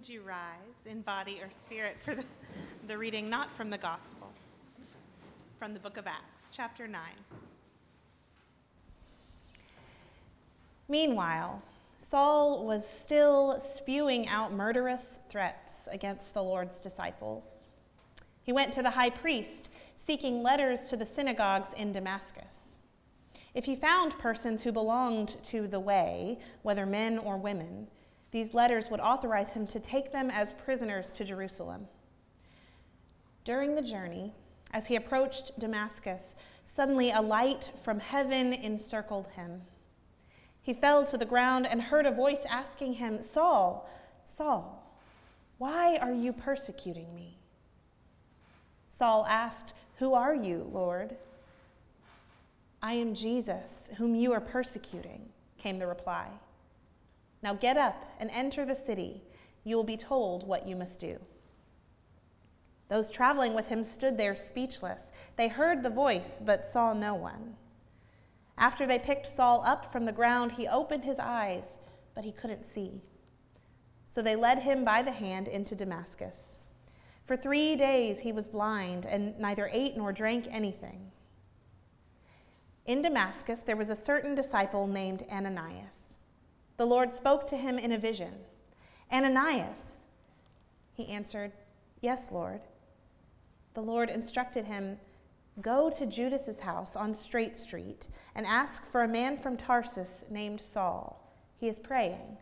Would you rise in body or spirit for the, the reading not from the gospel, from the book of Acts, chapter 9. Meanwhile, Saul was still spewing out murderous threats against the Lord's disciples. He went to the high priest, seeking letters to the synagogues in Damascus. If he found persons who belonged to the way, whether men or women, these letters would authorize him to take them as prisoners to Jerusalem. During the journey, as he approached Damascus, suddenly a light from heaven encircled him. He fell to the ground and heard a voice asking him, Saul, Saul, why are you persecuting me? Saul asked, Who are you, Lord? I am Jesus, whom you are persecuting, came the reply. Now get up and enter the city. You will be told what you must do. Those traveling with him stood there speechless. They heard the voice, but saw no one. After they picked Saul up from the ground, he opened his eyes, but he couldn't see. So they led him by the hand into Damascus. For three days he was blind and neither ate nor drank anything. In Damascus, there was a certain disciple named Ananias. The Lord spoke to him in a vision Ananias. He answered, Yes, Lord. The Lord instructed him, Go to Judas's house on Straight Street and ask for a man from Tarsus named Saul. He is praying.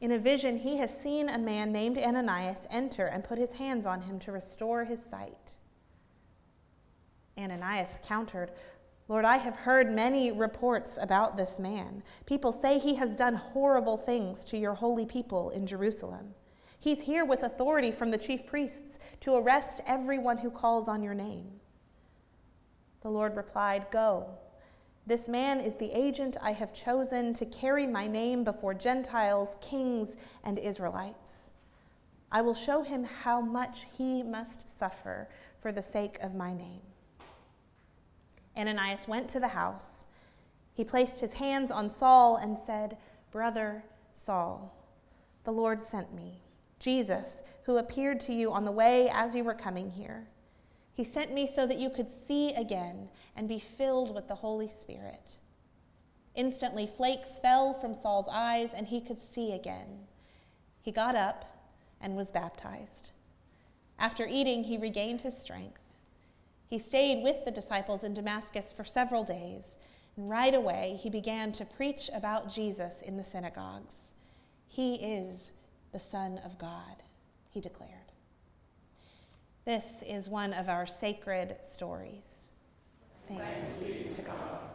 In a vision, he has seen a man named Ananias enter and put his hands on him to restore his sight. Ananias countered, Lord, I have heard many reports about this man. People say he has done horrible things to your holy people in Jerusalem. He's here with authority from the chief priests to arrest everyone who calls on your name. The Lord replied, Go. This man is the agent I have chosen to carry my name before Gentiles, kings, and Israelites. I will show him how much he must suffer for the sake of my name. Ananias went to the house. He placed his hands on Saul and said, Brother Saul, the Lord sent me, Jesus, who appeared to you on the way as you were coming here. He sent me so that you could see again and be filled with the Holy Spirit. Instantly, flakes fell from Saul's eyes and he could see again. He got up and was baptized. After eating, he regained his strength. He stayed with the disciples in Damascus for several days, and right away he began to preach about Jesus in the synagogues. He is the Son of God, he declared. This is one of our sacred stories. Thanks, Thanks be to God.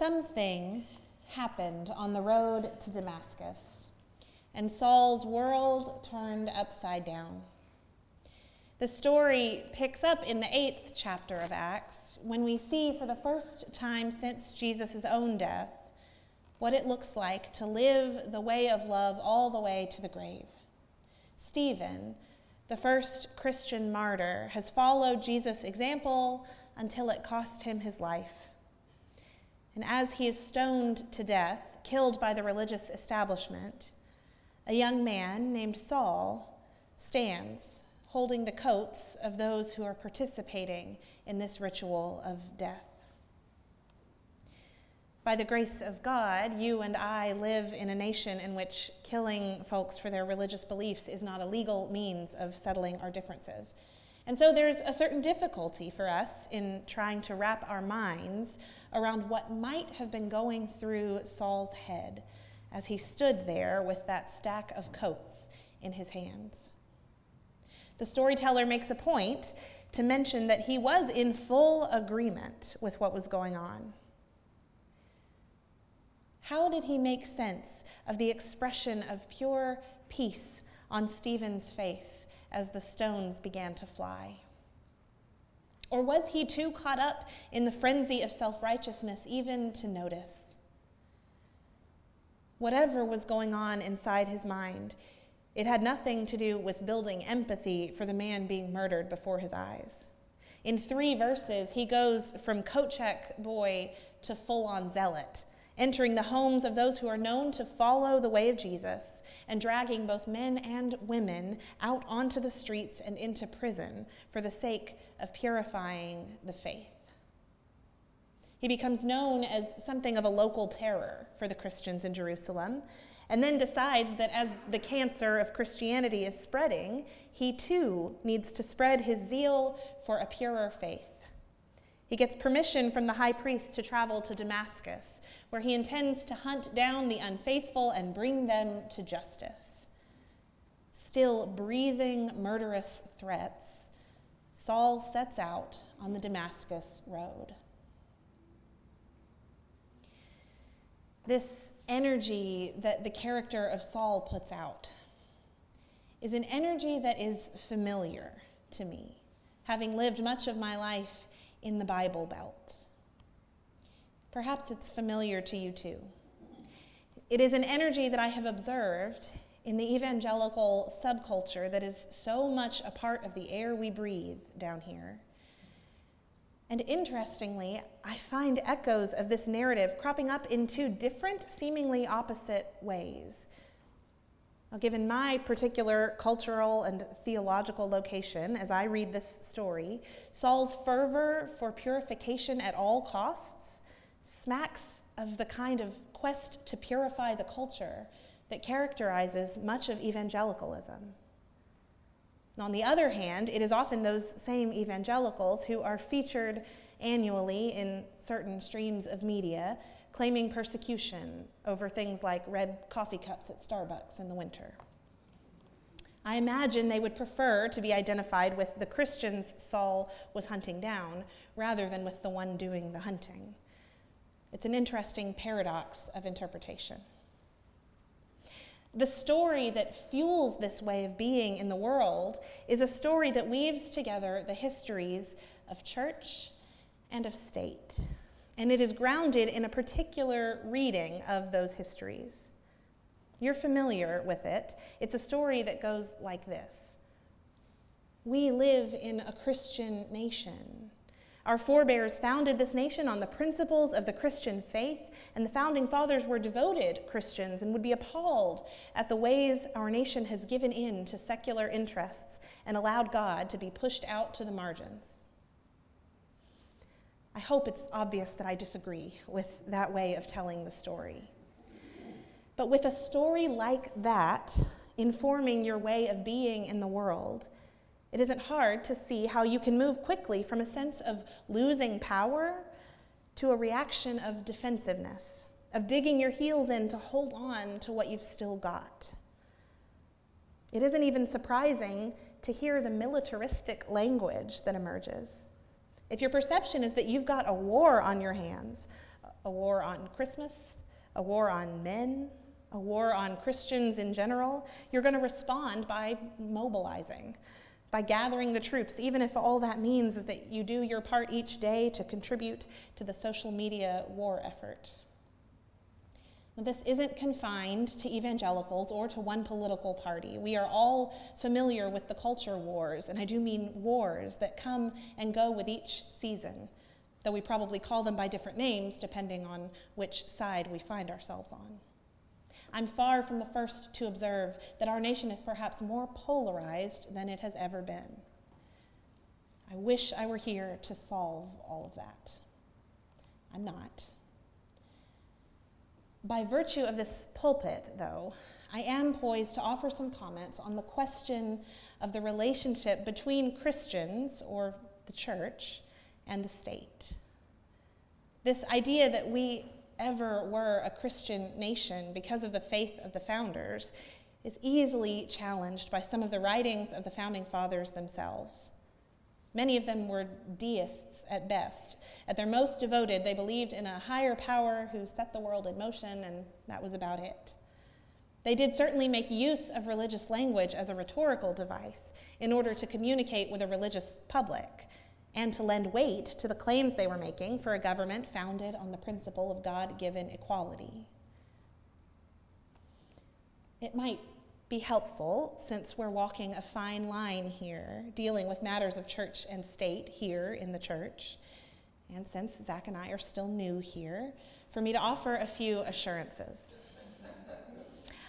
Something happened on the road to Damascus, and Saul's world turned upside down. The story picks up in the eighth chapter of Acts when we see for the first time since Jesus' own death what it looks like to live the way of love all the way to the grave. Stephen, the first Christian martyr, has followed Jesus' example until it cost him his life. And as he is stoned to death, killed by the religious establishment, a young man named Saul stands holding the coats of those who are participating in this ritual of death. By the grace of God, you and I live in a nation in which killing folks for their religious beliefs is not a legal means of settling our differences. And so there's a certain difficulty for us in trying to wrap our minds around what might have been going through Saul's head as he stood there with that stack of coats in his hands. The storyteller makes a point to mention that he was in full agreement with what was going on. How did he make sense of the expression of pure peace on Stephen's face as the stones began to fly? Or was he too caught up in the frenzy of self righteousness even to notice? Whatever was going on inside his mind, it had nothing to do with building empathy for the man being murdered before his eyes. In three verses, he goes from coat check boy to full on zealot, entering the homes of those who are known to follow the way of Jesus and dragging both men and women out onto the streets and into prison for the sake of purifying the faith. He becomes known as something of a local terror for the Christians in Jerusalem, and then decides that as the cancer of Christianity is spreading, he too needs to spread his zeal for a purer faith. He gets permission from the high priest to travel to Damascus, where he intends to hunt down the unfaithful and bring them to justice. Still breathing murderous threats, Saul sets out on the Damascus road. this energy that the character of Saul puts out is an energy that is familiar to me, having lived much of my life in the Bible Belt. Perhaps it's familiar to you too. It is an energy that I have observed in the evangelical subculture that is so much a part of the air we breathe down here and interestingly, I find echoes of this narrative cropping up in two different, seemingly opposite ways. Now, given my particular cultural and theological location as I read this story, Saul's fervor for purification at all costs smacks of the kind of quest to purify the culture that characterizes much of evangelicalism. On the other hand, it is often those same evangelicals who are featured annually in certain streams of media claiming persecution over things like red coffee cups at Starbucks in the winter. I imagine they would prefer to be identified with the Christians Saul was hunting down rather than with the one doing the hunting. It's an interesting paradox of interpretation. The story that fuels this way of being in the world is a story that weaves together the histories of church and of state. And it is grounded in a particular reading of those histories. You're familiar with it. It's a story that goes like this We live in a Christian nation. Our forebears founded this nation on the principles of the Christian faith, and the founding fathers were devoted Christians and would be appalled at the ways our nation has given in to secular interests and allowed God to be pushed out to the margins. I hope it's obvious that I disagree with that way of telling the story. But with a story like that informing your way of being in the world, it isn't hard to see how you can move quickly from a sense of losing power to a reaction of defensiveness, of digging your heels in to hold on to what you've still got. It isn't even surprising to hear the militaristic language that emerges. If your perception is that you've got a war on your hands, a war on Christmas, a war on men, a war on Christians in general, you're going to respond by mobilizing, by gathering the troops, even if all that means is that you do your part each day to contribute to the social media war effort. This isn't confined to evangelicals or to one political party. We are all familiar with the culture wars, and I do mean wars that come and go with each season, though we probably call them by different names depending on which side we find ourselves on. I'm far from the first to observe that our nation is perhaps more polarized than it has ever been. I wish I were here to solve all of that. I'm not. By virtue of this pulpit, though, I am poised to offer some comments on the question of the relationship between Christians, or the church, and the state. This idea that we ever were a Christian nation because of the faith of the founders is easily challenged by some of the writings of the founding fathers themselves. Many of them were deists at best. At their most devoted, they believed in a higher power who set the world in motion, and that was about it. They did certainly make use of religious language as a rhetorical device in order to communicate with a religious public and to lend weight to the claims they were making for a government founded on the principle of God given equality. It might be helpful since we're walking a fine line here, dealing with matters of church and state here in the church. And since Zach and I are still new here, for me to offer a few assurances.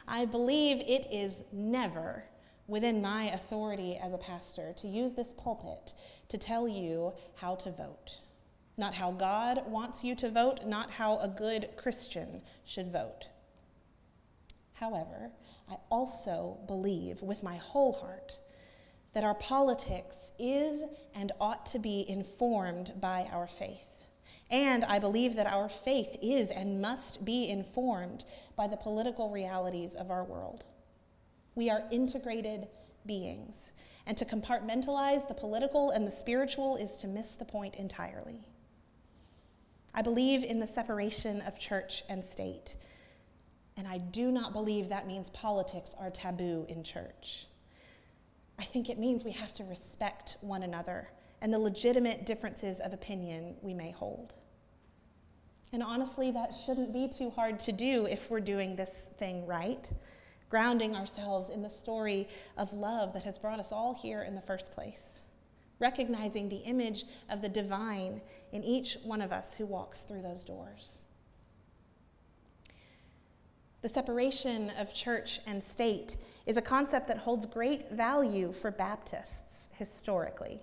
I believe it is never within my authority as a pastor to use this pulpit to tell you how to vote. Not how God wants you to vote, not how a good Christian should vote. However, I also believe with my whole heart that our politics is and ought to be informed by our faith. And I believe that our faith is and must be informed by the political realities of our world. We are integrated beings, and to compartmentalize the political and the spiritual is to miss the point entirely. I believe in the separation of church and state and I do not believe that means politics are taboo in church. I think it means we have to respect one another and the legitimate differences of opinion we may hold. And honestly, that shouldn't be too hard to do if we're doing this thing right, grounding ourselves in the story of love that has brought us all here in the first place, recognizing the image of the divine in each one of us who walks through those doors. The separation of church and state is a concept that holds great value for Baptists historically.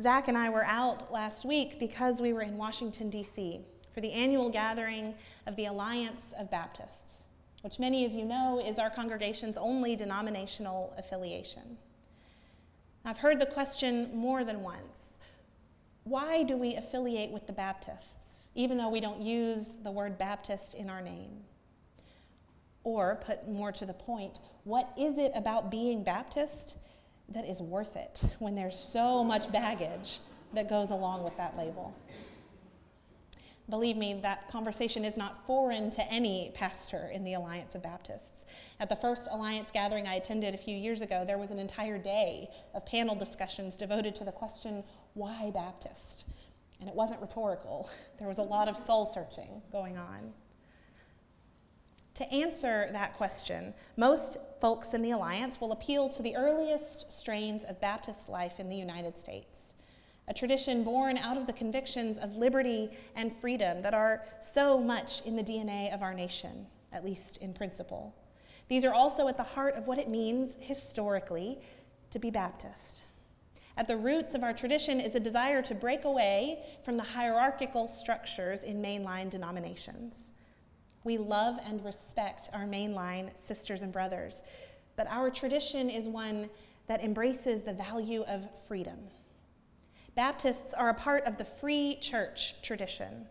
Zach and I were out last week because we were in Washington, D.C. for the annual gathering of the Alliance of Baptists, which many of you know is our congregation's only denominational affiliation. I've heard the question more than once why do we affiliate with the Baptists, even though we don't use the word Baptist in our name? Or, put more to the point, what is it about being Baptist that is worth it when there's so much baggage that goes along with that label? Believe me, that conversation is not foreign to any pastor in the Alliance of Baptists. At the first Alliance gathering I attended a few years ago, there was an entire day of panel discussions devoted to the question, why Baptist? And it wasn't rhetorical, there was a lot of soul searching going on. To answer that question, most folks in the Alliance will appeal to the earliest strains of Baptist life in the United States, a tradition born out of the convictions of liberty and freedom that are so much in the DNA of our nation, at least in principle. These are also at the heart of what it means historically to be Baptist. At the roots of our tradition is a desire to break away from the hierarchical structures in mainline denominations. We love and respect our mainline sisters and brothers, but our tradition is one that embraces the value of freedom. Baptists are a part of the free church tradition,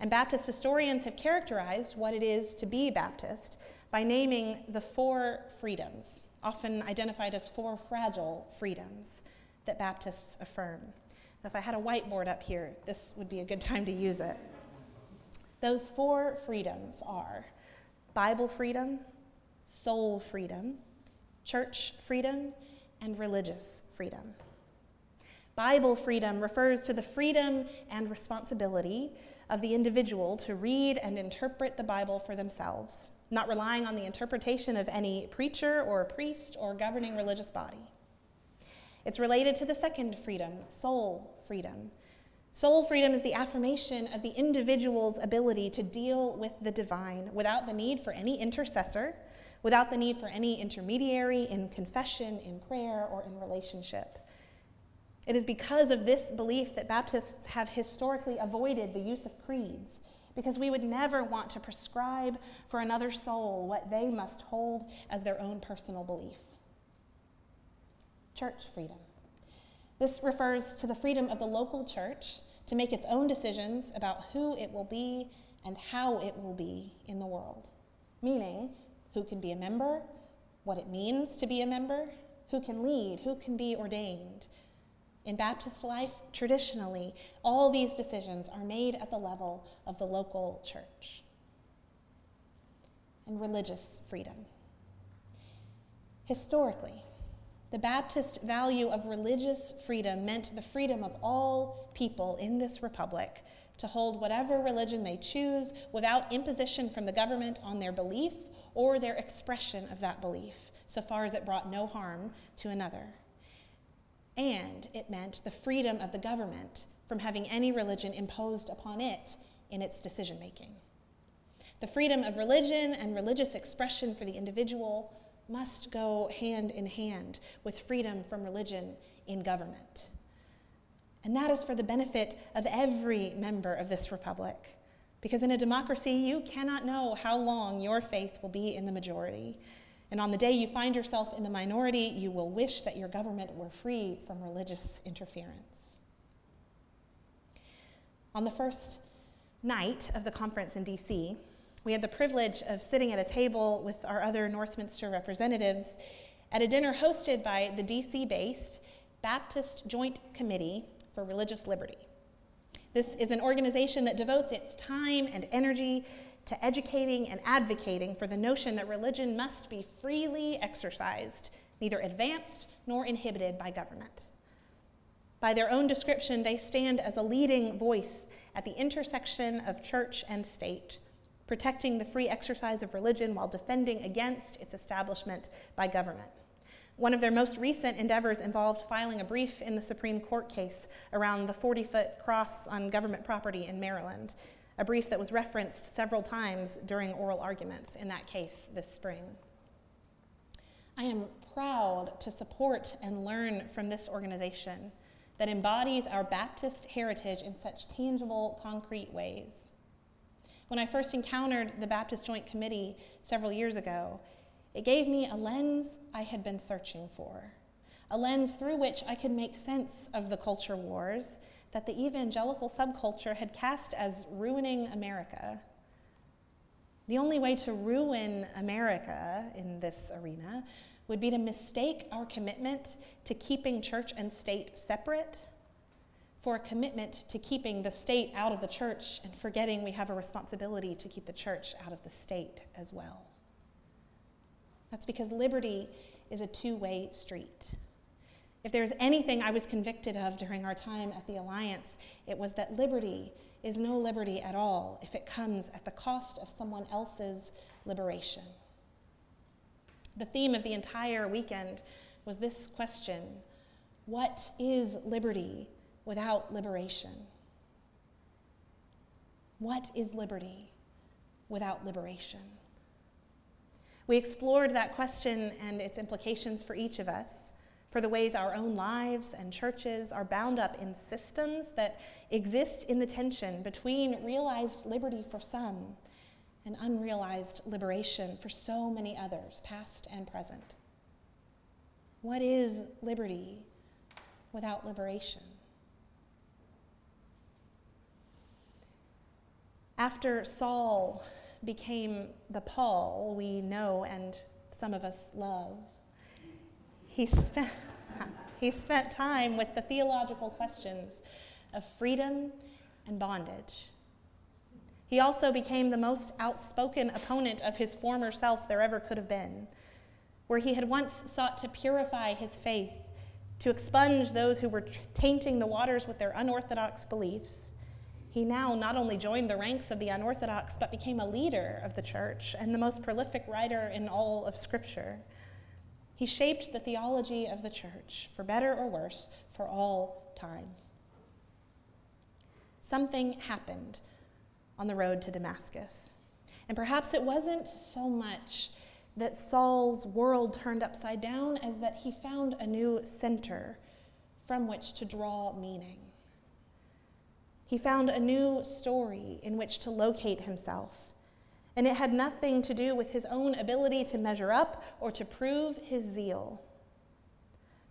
and Baptist historians have characterized what it is to be Baptist by naming the four freedoms, often identified as four fragile freedoms, that Baptists affirm. Now, if I had a whiteboard up here, this would be a good time to use it. Those four freedoms are Bible freedom, soul freedom, church freedom, and religious freedom. Bible freedom refers to the freedom and responsibility of the individual to read and interpret the Bible for themselves, not relying on the interpretation of any preacher or priest or governing religious body. It's related to the second freedom, soul freedom. Soul freedom is the affirmation of the individual's ability to deal with the divine without the need for any intercessor, without the need for any intermediary in confession, in prayer, or in relationship. It is because of this belief that Baptists have historically avoided the use of creeds, because we would never want to prescribe for another soul what they must hold as their own personal belief. Church freedom. This refers to the freedom of the local church to make its own decisions about who it will be and how it will be in the world, meaning who can be a member, what it means to be a member, who can lead, who can be ordained. In Baptist life, traditionally, all these decisions are made at the level of the local church. And religious freedom. Historically, the Baptist value of religious freedom meant the freedom of all people in this republic to hold whatever religion they choose without imposition from the government on their belief or their expression of that belief, so far as it brought no harm to another. And it meant the freedom of the government from having any religion imposed upon it in its decision making. The freedom of religion and religious expression for the individual must go hand in hand with freedom from religion in government. And that is for the benefit of every member of this republic. Because in a democracy, you cannot know how long your faith will be in the majority. And on the day you find yourself in the minority, you will wish that your government were free from religious interference. On the first night of the conference in DC, we had the privilege of sitting at a table with our other Northminster representatives at a dinner hosted by the DC based Baptist Joint Committee for Religious Liberty. This is an organization that devotes its time and energy to educating and advocating for the notion that religion must be freely exercised, neither advanced nor inhibited by government. By their own description, they stand as a leading voice at the intersection of church and state, protecting the free exercise of religion while defending against its establishment by government. One of their most recent endeavors involved filing a brief in the Supreme Court case around the 40 foot cross on government property in Maryland, a brief that was referenced several times during oral arguments in that case this spring. I am proud to support and learn from this organization that embodies our Baptist heritage in such tangible, concrete ways. When I first encountered the Baptist Joint Committee several years ago, it gave me a lens I had been searching for, a lens through which I could make sense of the culture wars that the evangelical subculture had cast as ruining America. The only way to ruin America in this arena would be to mistake our commitment to keeping church and state separate for a commitment to keeping the state out of the church and forgetting we have a responsibility to keep the church out of the state as well. That's because liberty is a two way street. If there's anything I was convicted of during our time at the Alliance, it was that liberty is no liberty at all if it comes at the cost of someone else's liberation. The theme of the entire weekend was this question What is liberty without liberation? What is liberty without liberation? We explored that question and its implications for each of us, for the ways our own lives and churches are bound up in systems that exist in the tension between realized liberty for some and unrealized liberation for so many others, past and present. What is liberty without liberation? After Saul became the Paul we know and some of us love. He spent, he spent time with the theological questions of freedom and bondage. He also became the most outspoken opponent of his former self there ever could have been, where he had once sought to purify his faith, to expunge those who were tainting the waters with their unorthodox beliefs. He now not only joined the ranks of the unorthodox, but became a leader of the church and the most prolific writer in all of Scripture. He shaped the theology of the church, for better or worse, for all time. Something happened on the road to Damascus. And perhaps it wasn't so much that Saul's world turned upside down as that he found a new center from which to draw meaning. He found a new story in which to locate himself. And it had nothing to do with his own ability to measure up or to prove his zeal.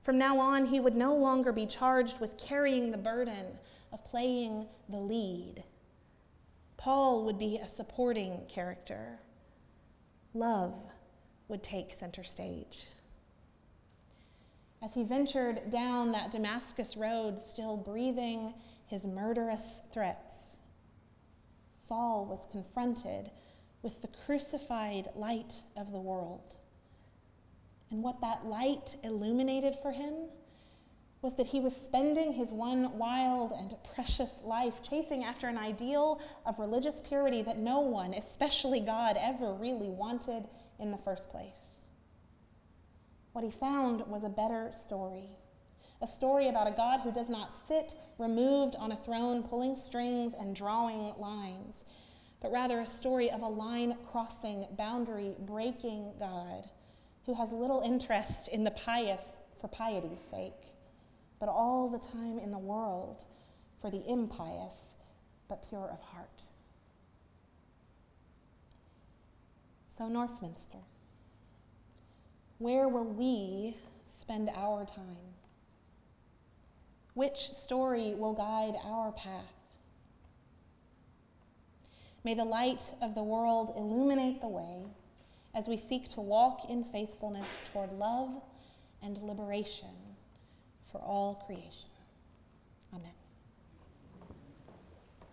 From now on, he would no longer be charged with carrying the burden of playing the lead Paul would be a supporting character. Love would take center stage. As he ventured down that Damascus road, still breathing his murderous threats, Saul was confronted with the crucified light of the world. And what that light illuminated for him was that he was spending his one wild and precious life chasing after an ideal of religious purity that no one, especially God, ever really wanted in the first place. What he found was a better story. A story about a God who does not sit removed on a throne pulling strings and drawing lines, but rather a story of a line crossing, boundary breaking God who has little interest in the pious for piety's sake but all the time in the world for the impious, but pure of heart. So, Northminster, where will we spend our time? Which story will guide our path? May the light of the world illuminate the way as we seek to walk in faithfulness toward love and liberation for all creation.